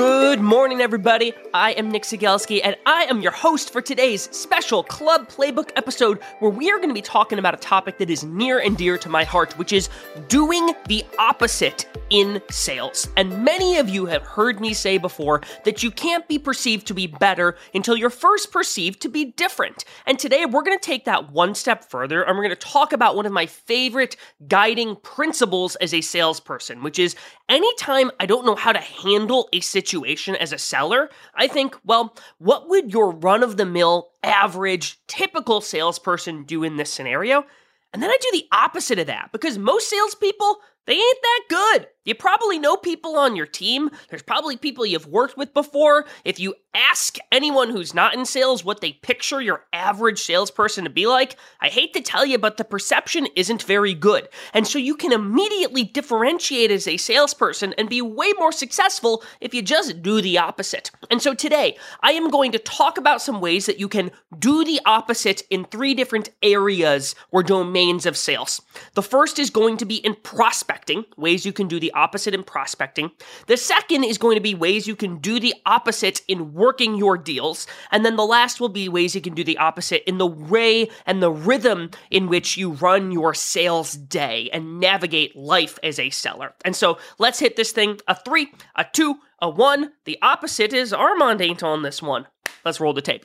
Good morning, everybody. I am Nick Cegelski, and I am your host for today's special Club Playbook episode where we are going to be talking about a topic that is near and dear to my heart, which is doing the opposite in sales. And many of you have heard me say before that you can't be perceived to be better until you're first perceived to be different. And today we're going to take that one step further and we're going to talk about one of my favorite guiding principles as a salesperson, which is anytime I don't know how to handle a situation as a seller, I think, well, what would your run of the mill, average, typical salesperson do in this scenario? And then I do the opposite of that because most salespeople, they ain't that good. You probably know people on your team. There's probably people you've worked with before. If you ask anyone who's not in sales what they picture your average salesperson to be like, I hate to tell you, but the perception isn't very good. And so you can immediately differentiate as a salesperson and be way more successful if you just do the opposite. And so today, I am going to talk about some ways that you can do the opposite in three different areas or domains of sales. The first is going to be in prospecting, ways you can do the opposite in prospecting. The second is going to be ways you can do the opposite in working your deals. And then the last will be ways you can do the opposite in the way and the rhythm in which you run your sales day and navigate life as a seller. And so let's hit this thing a three, a two, a one. The opposite is Armand ain't on this one. Let's roll the tape.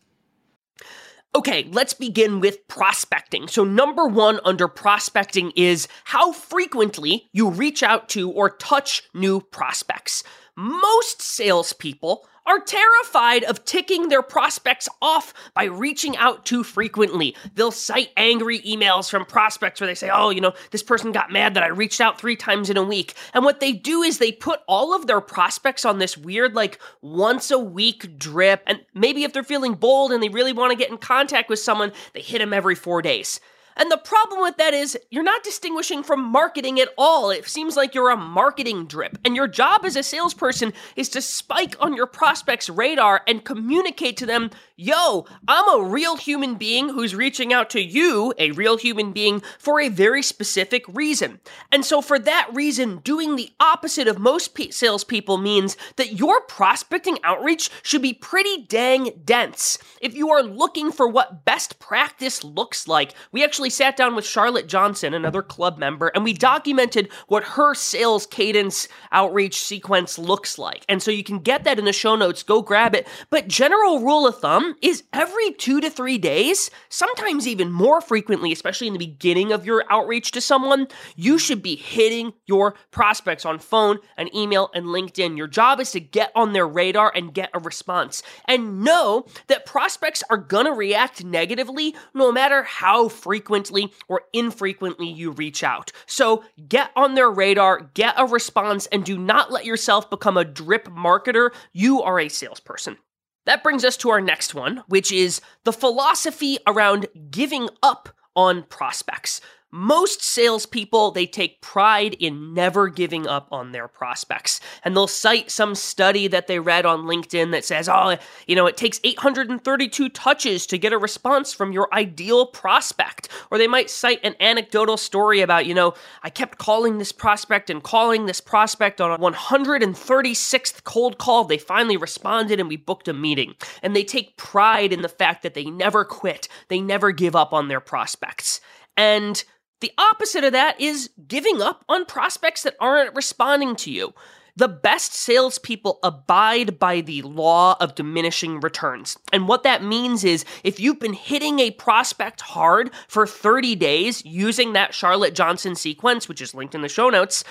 Okay, let's begin with prospecting. So, number one under prospecting is how frequently you reach out to or touch new prospects. Most salespeople are terrified of ticking their prospects off by reaching out too frequently. They'll cite angry emails from prospects where they say, oh, you know, this person got mad that I reached out three times in a week. And what they do is they put all of their prospects on this weird, like, once a week drip. And maybe if they're feeling bold and they really want to get in contact with someone, they hit them every four days. And the problem with that is you're not distinguishing from marketing at all. It seems like you're a marketing drip. And your job as a salesperson is to spike on your prospects' radar and communicate to them, yo, I'm a real human being who's reaching out to you, a real human being, for a very specific reason. And so for that reason, doing the opposite of most pe- salespeople means that your prospecting outreach should be pretty dang dense. If you are looking for what best practice looks like, we actually sat down with Charlotte Johnson, another club member, and we documented what her sales cadence outreach sequence looks like. And so you can get that in the show notes, go grab it. But general rule of thumb is every two to three days, sometimes even more frequently, especially in the beginning of your outreach to someone, you should be hitting your prospects on phone and email and LinkedIn. Your job is to get on their radar and get a response. And know that prospects are gonna react negatively no matter how frequently or infrequently you reach out. So get on their radar, get a response, and do not let yourself become a drip marketer. You are a salesperson. That brings us to our next one, which is the philosophy around giving up on prospects most salespeople, they take pride in never giving up on their prospects. And they'll cite some study that they read on LinkedIn that says, oh, you know, it takes 832 touches to get a response from your ideal prospect. Or they might cite an anecdotal story about, you know, I kept calling this prospect and calling this prospect on a 136th cold call. They finally responded and we booked a meeting. And they take pride in the fact that they never quit, they never give up on their prospects. And the opposite of that is giving up on prospects that aren't responding to you. The best salespeople abide by the law of diminishing returns. And what that means is if you've been hitting a prospect hard for 30 days using that Charlotte Johnson sequence, which is linked in the show notes,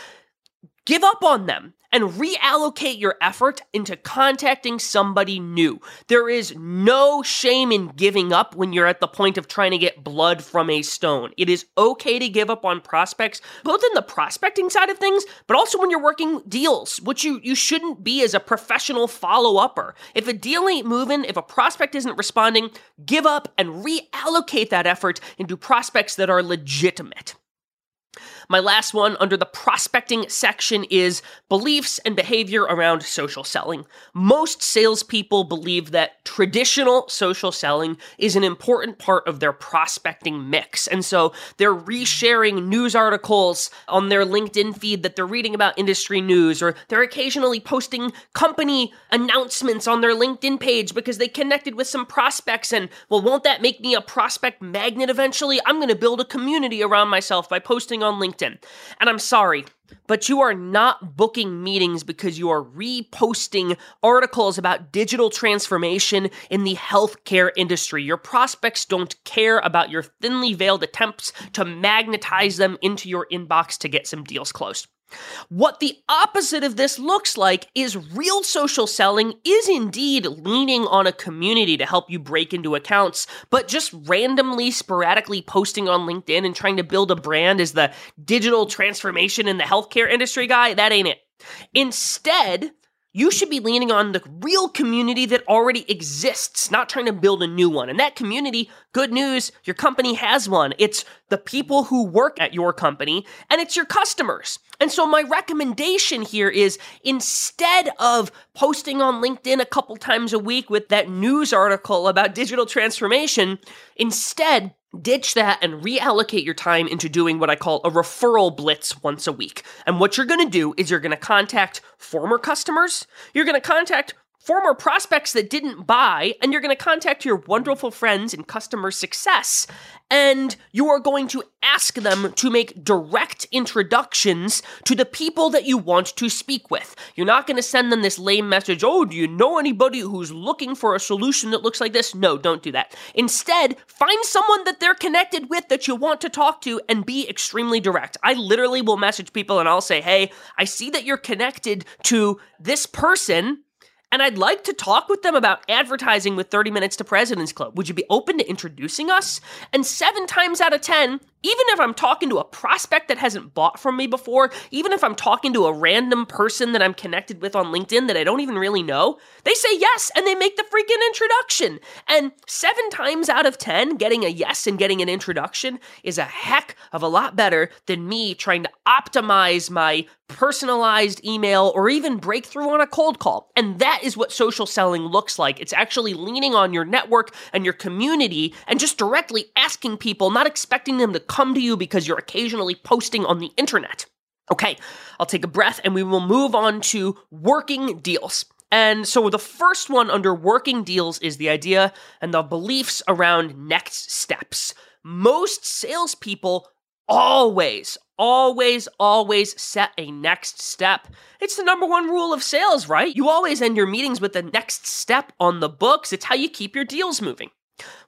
Give up on them and reallocate your effort into contacting somebody new. There is no shame in giving up when you're at the point of trying to get blood from a stone. It is okay to give up on prospects, both in the prospecting side of things, but also when you're working deals, which you, you shouldn't be as a professional follow upper. If a deal ain't moving, if a prospect isn't responding, give up and reallocate that effort into prospects that are legitimate. My last one under the prospecting section is beliefs and behavior around social selling. Most salespeople believe that traditional social selling is an important part of their prospecting mix. And so they're resharing news articles on their LinkedIn feed that they're reading about industry news, or they're occasionally posting company announcements on their LinkedIn page because they connected with some prospects. And well, won't that make me a prospect magnet eventually? I'm going to build a community around myself by posting on LinkedIn. LinkedIn. And I'm sorry, but you are not booking meetings because you are reposting articles about digital transformation in the healthcare industry. Your prospects don't care about your thinly veiled attempts to magnetize them into your inbox to get some deals closed. What the opposite of this looks like is real social selling is indeed leaning on a community to help you break into accounts, but just randomly, sporadically posting on LinkedIn and trying to build a brand as the digital transformation in the healthcare industry guy, that ain't it. Instead, you should be leaning on the real community that already exists, not trying to build a new one. And that community, good news, your company has one. It's the people who work at your company and it's your customers. And so my recommendation here is instead of posting on LinkedIn a couple times a week with that news article about digital transformation, instead Ditch that and reallocate your time into doing what I call a referral blitz once a week. And what you're gonna do is you're gonna contact former customers, you're gonna contact former prospects that didn't buy, and you're going to contact your wonderful friends in customer success, and you are going to ask them to make direct introductions to the people that you want to speak with. You're not going to send them this lame message, oh, do you know anybody who's looking for a solution that looks like this? No, don't do that. Instead, find someone that they're connected with that you want to talk to and be extremely direct. I literally will message people and I'll say, hey, I see that you're connected to this person and I'd like to talk with them about advertising with 30 Minutes to President's Club. Would you be open to introducing us? And seven times out of 10, even if I'm talking to a prospect that hasn't bought from me before, even if I'm talking to a random person that I'm connected with on LinkedIn that I don't even really know, they say yes and they make the freaking introduction. And seven times out of 10, getting a yes and getting an introduction is a heck of a lot better than me trying to optimize my personalized email or even breakthrough on a cold call. And that is what social selling looks like. It's actually leaning on your network and your community and just directly asking people, not expecting them to come to you because you're occasionally posting on the internet. Okay, I'll take a breath and we will move on to working deals. And so the first one under working deals is the idea and the beliefs around next steps. Most salespeople always, always, always set a next step. It's the number one rule of sales, right? You always end your meetings with the next step on the books. It's how you keep your deals moving.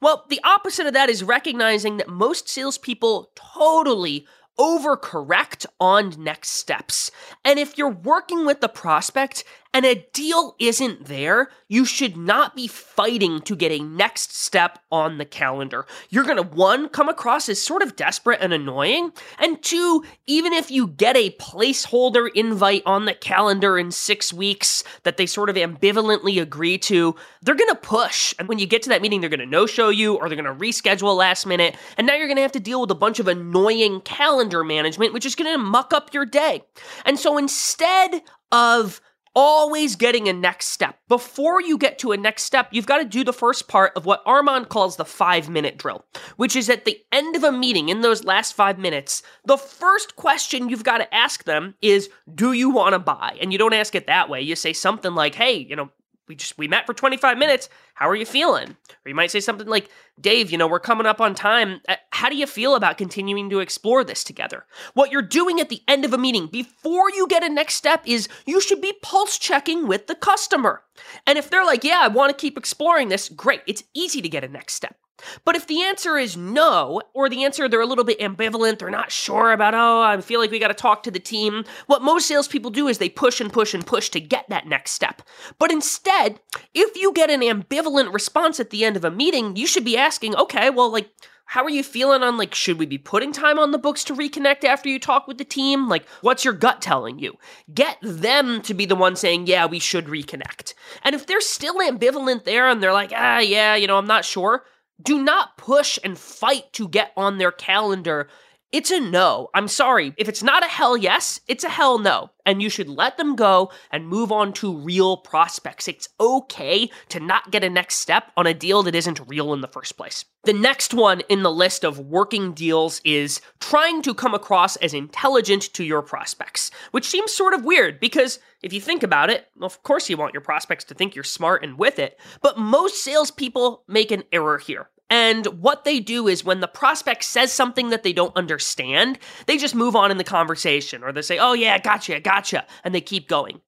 Well, the opposite of that is recognizing that most salespeople totally overcorrect on next steps. And if you're working with the prospect and a deal isn't there, you should not be fighting to get a next step on the calendar. You're going to, one, come across as sort of desperate and annoying, and two, even if you get a placeholder invite on the calendar in six weeks that they sort of ambivalently agree to, they're going to push. And when you get to that meeting, they're going to no show you or they're going to reschedule last minute. And now you're going to have to deal with a bunch of annoying calendar management, which is going to muck up your day. And so instead of always getting a next step. Before you get to a next step, you've got to do the first part of what Armand calls the five minute drill, which is at the end of a meeting, in those last five minutes, the first question you've got to ask them is, Do you want to buy? And you don't ask it that way. You say something like, Hey, you know, we just we met for 25 minutes. How are you feeling? Or you might say something like dave you know we're coming up on time. Uh, how do you feel about continuing to explore this together? What you're doing at the end of a meeting before you get a next step is you should be pulse checking with the customer. And if they're like yeah i want to keep exploring this great it's easy to get a next step but if the answer is no, or the answer they're a little bit ambivalent, they're not sure about, oh, I feel like we got to talk to the team, what most salespeople do is they push and push and push to get that next step. But instead, if you get an ambivalent response at the end of a meeting, you should be asking, okay, well, like, how are you feeling on like should we be putting time on the books to reconnect after you talk with the team? Like what's your gut telling you? Get them to be the one saying yeah we should reconnect. And if they're still ambivalent there and they're like ah yeah you know i'm not sure do not push and fight to get on their calendar. It's a no. I'm sorry. If it's not a hell yes, it's a hell no. And you should let them go and move on to real prospects. It's okay to not get a next step on a deal that isn't real in the first place. The next one in the list of working deals is trying to come across as intelligent to your prospects, which seems sort of weird because if you think about it, of course you want your prospects to think you're smart and with it, but most salespeople make an error here. And what they do is when the prospect says something that they don't understand, they just move on in the conversation or they say, oh, yeah, gotcha, gotcha, and they keep going.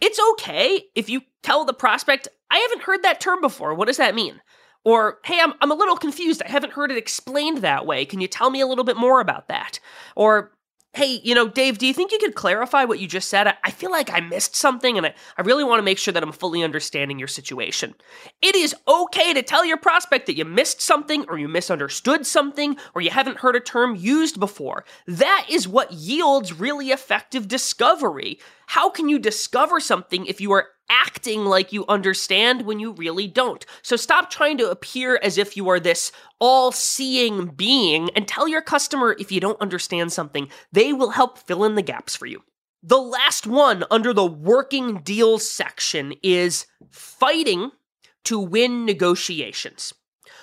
It's okay if you tell the prospect, I haven't heard that term before. What does that mean? Or, hey, I'm, I'm a little confused. I haven't heard it explained that way. Can you tell me a little bit more about that? Or, hey, you know, Dave, do you think you could clarify what you just said? I, I feel like I missed something and I, I really want to make sure that I'm fully understanding your situation. It is okay to tell your prospect that you missed something or you misunderstood something or you haven't heard a term used before. That is what yields really effective discovery. How can you discover something if you are acting like you understand when you really don't. So stop trying to appear as if you are this all seeing being and tell your customer if you don't understand something, they will help fill in the gaps for you. The last one under the working deals section is fighting to win negotiations.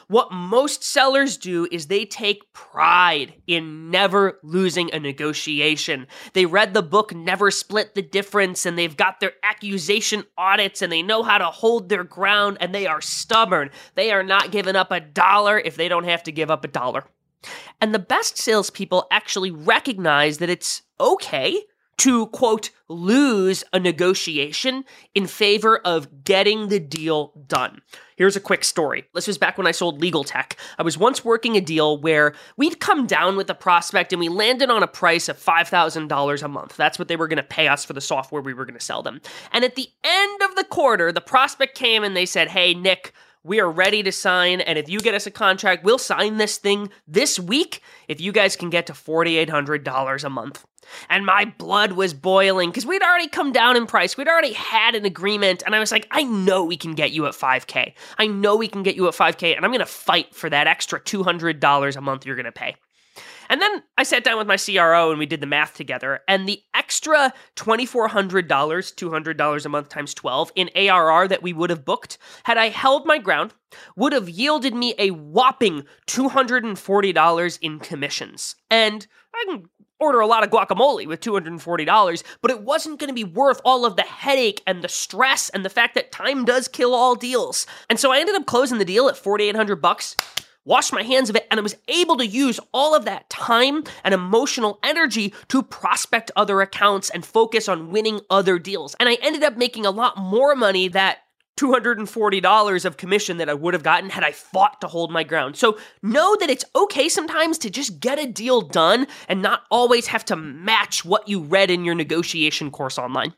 What most sellers do is they take pride in never losing a negotiation. They read the book Never Split the Difference and they've got their accusation audits and they know how to hold their ground and they are stubborn. They are not giving up a dollar if they don't have to give up a dollar. And the best salespeople actually recognize that it's okay to quote lose a negotiation in favor of getting the deal done. Here's a quick story. This was back when I sold legal tech. I was once working a deal where we'd come down with a prospect and we landed on a price of $5,000 a month. That's what they were going to pay us for the software we were going to sell them. And at the end of the quarter, the prospect came and they said, Hey, Nick, we are ready to sign. And if you get us a contract, we'll sign this thing this week if you guys can get to $4,800 a month. And my blood was boiling because we'd already come down in price. We'd already had an agreement. And I was like, I know we can get you at 5K. I know we can get you at 5K. And I'm going to fight for that extra $200 a month you're going to pay. And then I sat down with my CRO and we did the math together. And the extra $2,400, $200 a month times 12 in ARR that we would have booked, had I held my ground, would have yielded me a whopping $240 in commissions. And I can order a lot of guacamole with $240, but it wasn't going to be worth all of the headache and the stress and the fact that time does kill all deals. And so I ended up closing the deal at 4800 bucks washed my hands of it, and I was able to use all of that time and emotional energy to prospect other accounts and focus on winning other deals. And I ended up making a lot more money that $240 of commission that I would have gotten had I fought to hold my ground. So know that it's okay sometimes to just get a deal done and not always have to match what you read in your negotiation course online.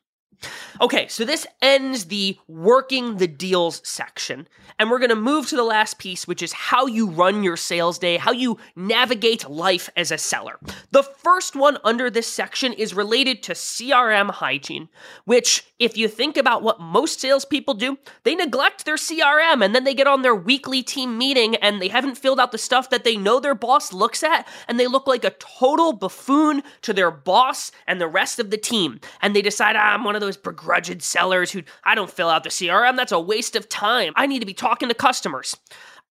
Okay, so this ends the working the deals section. And we're going to move to the last piece, which is how you run your sales day, how you navigate life as a seller. The first one under this section is related to CRM hygiene, which, if you think about what most salespeople do, they neglect their CRM and then they get on their weekly team meeting and they haven't filled out the stuff that they know their boss looks at and they look like a total buffoon to their boss and the rest of the team. And they decide, ah, I'm one of those begrudged sellers who I don't fill out the CRM. That's a waste of time. I need to be talking to customers.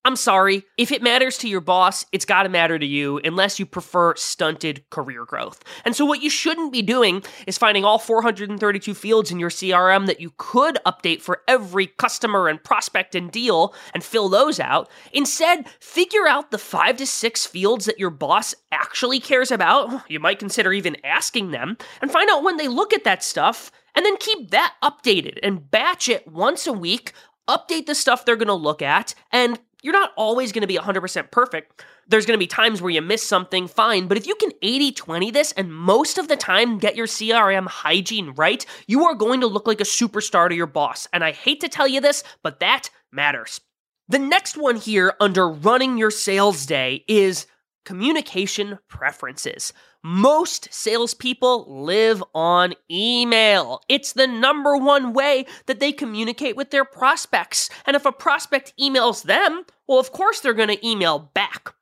I'm sorry. If it matters to your boss, it's got to matter to you unless you prefer stunted career growth. And so, what you shouldn't be doing is finding all 432 fields in your CRM that you could update for every customer and prospect and deal and fill those out. Instead, figure out the five to six fields that your boss actually cares about. You might consider even asking them and find out when they look at that stuff and then keep that updated and batch it once a week. Update the stuff they're going to look at and you're not always going to be 100% perfect. There's going to be times where you miss something, fine. But if you can 80 20 this and most of the time get your CRM hygiene right, you are going to look like a superstar to your boss. And I hate to tell you this, but that matters. The next one here under running your sales day is communication preferences. Most salespeople live on email. It's the number one way that they communicate with their prospects. And if a prospect emails them, well, of course they're going to email back.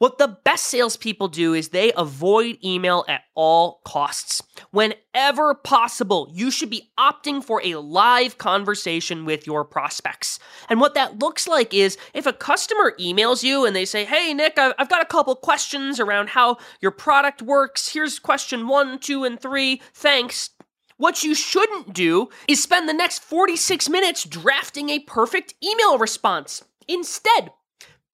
What the best salespeople do is they avoid email at all costs. Whenever possible, you should be opting for a live conversation with your prospects. And what that looks like is if a customer emails you and they say, Hey, Nick, I've got a couple questions around how your product works. Here's question one, two, and three. Thanks. What you shouldn't do is spend the next 46 minutes drafting a perfect email response. Instead,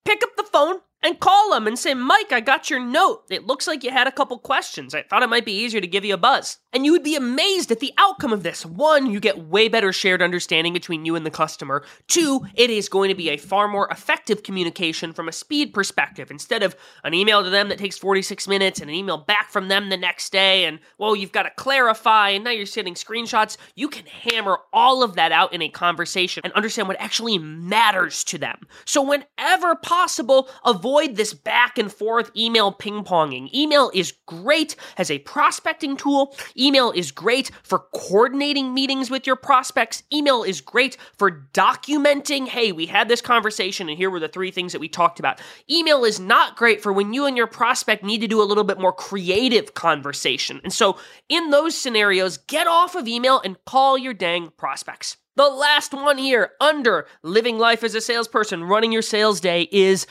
pick up the phone and call them and say, Mike, I got your note. It looks like you had a couple questions. I thought it might be easier to give you a buzz. And you would be amazed at the outcome of this. One, you get way better shared understanding between you and the customer. Two, it is going to be a far more effective communication from a speed perspective. Instead of an email to them that takes 46 minutes and an email back from them the next day, and well, you've got to clarify, and now you're sending screenshots, you can hammer all of that out in a conversation and understand what actually matters to them. So, whenever possible, avoid this back and forth email ping ponging. Email is great as a prospecting tool. Email is great for coordinating meetings with your prospects. Email is great for documenting, hey, we had this conversation and here were the three things that we talked about. Email is not great for when you and your prospect need to do a little bit more creative conversation. And so, in those scenarios, get off of email and call your dang prospects. The last one here under living life as a salesperson, running your sales day is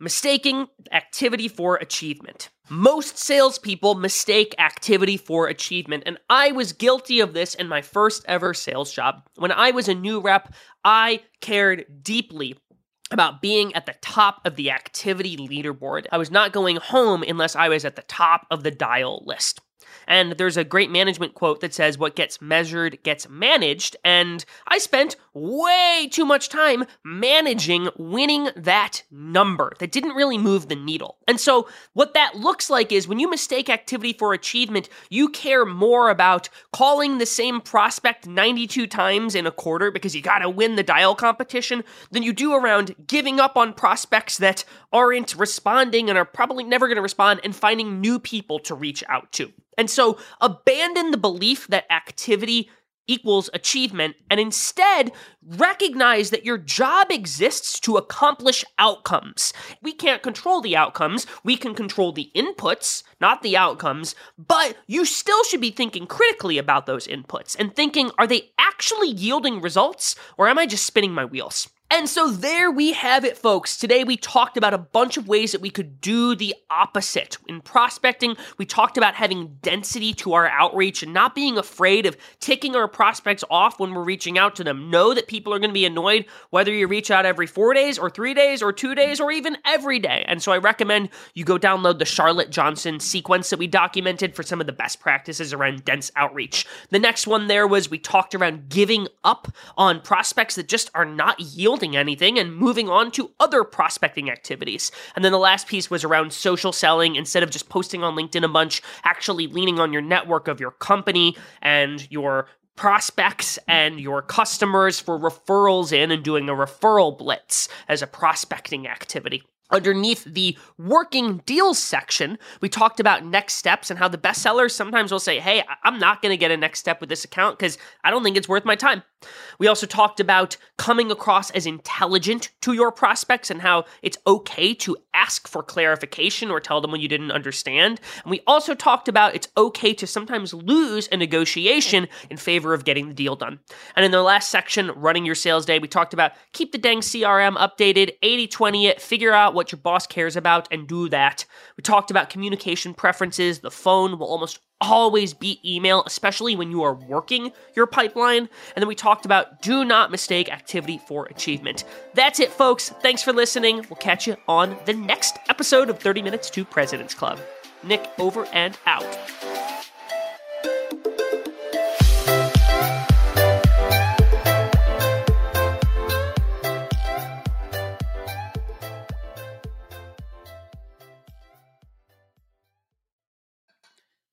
mistaking activity for achievement. Most salespeople mistake activity for achievement, and I was guilty of this in my first ever sales job. When I was a new rep, I cared deeply about being at the top of the activity leaderboard. I was not going home unless I was at the top of the dial list. And there's a great management quote that says, What gets measured gets managed. And I spent way too much time managing winning that number that didn't really move the needle. And so, what that looks like is when you mistake activity for achievement, you care more about calling the same prospect 92 times in a quarter because you gotta win the dial competition than you do around giving up on prospects that aren't responding and are probably never gonna respond and finding new people to reach out to. And so abandon the belief that activity equals achievement and instead recognize that your job exists to accomplish outcomes. We can't control the outcomes, we can control the inputs, not the outcomes, but you still should be thinking critically about those inputs and thinking are they actually yielding results or am I just spinning my wheels? And so there we have it, folks. Today we talked about a bunch of ways that we could do the opposite. In prospecting, we talked about having density to our outreach and not being afraid of ticking our prospects off when we're reaching out to them. Know that people are going to be annoyed whether you reach out every four days or three days or two days or even every day. And so I recommend you go download the Charlotte Johnson sequence that we documented for some of the best practices around dense outreach. The next one there was we talked around giving up on prospects that just are not yielding building anything and moving on to other prospecting activities. And then the last piece was around social selling. Instead of just posting on LinkedIn a bunch, actually leaning on your network of your company and your prospects and your customers for referrals in and doing a referral blitz as a prospecting activity. Underneath the working deals section, we talked about next steps and how the best sellers sometimes will say, Hey, I'm not going to get a next step with this account because I don't think it's worth my time. We also talked about coming across as intelligent to your prospects and how it's okay to ask for clarification or tell them when you didn't understand. And we also talked about it's okay to sometimes lose a negotiation in favor of getting the deal done. And in the last section, running your sales day, we talked about keep the dang CRM updated, 80 20 it, figure out what your boss cares about, and do that. We talked about communication preferences. The phone will almost always be email, especially when you are working your pipeline. And then we talked about do not mistake activity for achievement. That's it, folks. Thanks for listening. We'll catch you on the next episode of 30 Minutes to President's Club. Nick over and out.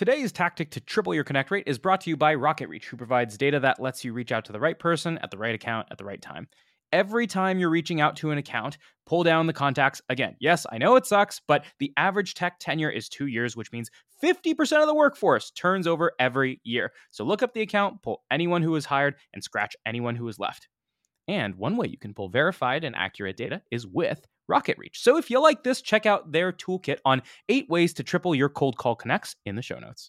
Today's tactic to triple your connect rate is brought to you by RocketReach, who provides data that lets you reach out to the right person at the right account at the right time. Every time you're reaching out to an account, pull down the contacts again. Yes, I know it sucks, but the average tech tenure is two years, which means 50% of the workforce turns over every year. So look up the account, pull anyone who was hired, and scratch anyone who was left. And one way you can pull verified and accurate data is with RocketReach. So if you like this, check out their toolkit on eight ways to triple your cold call connects in the show notes.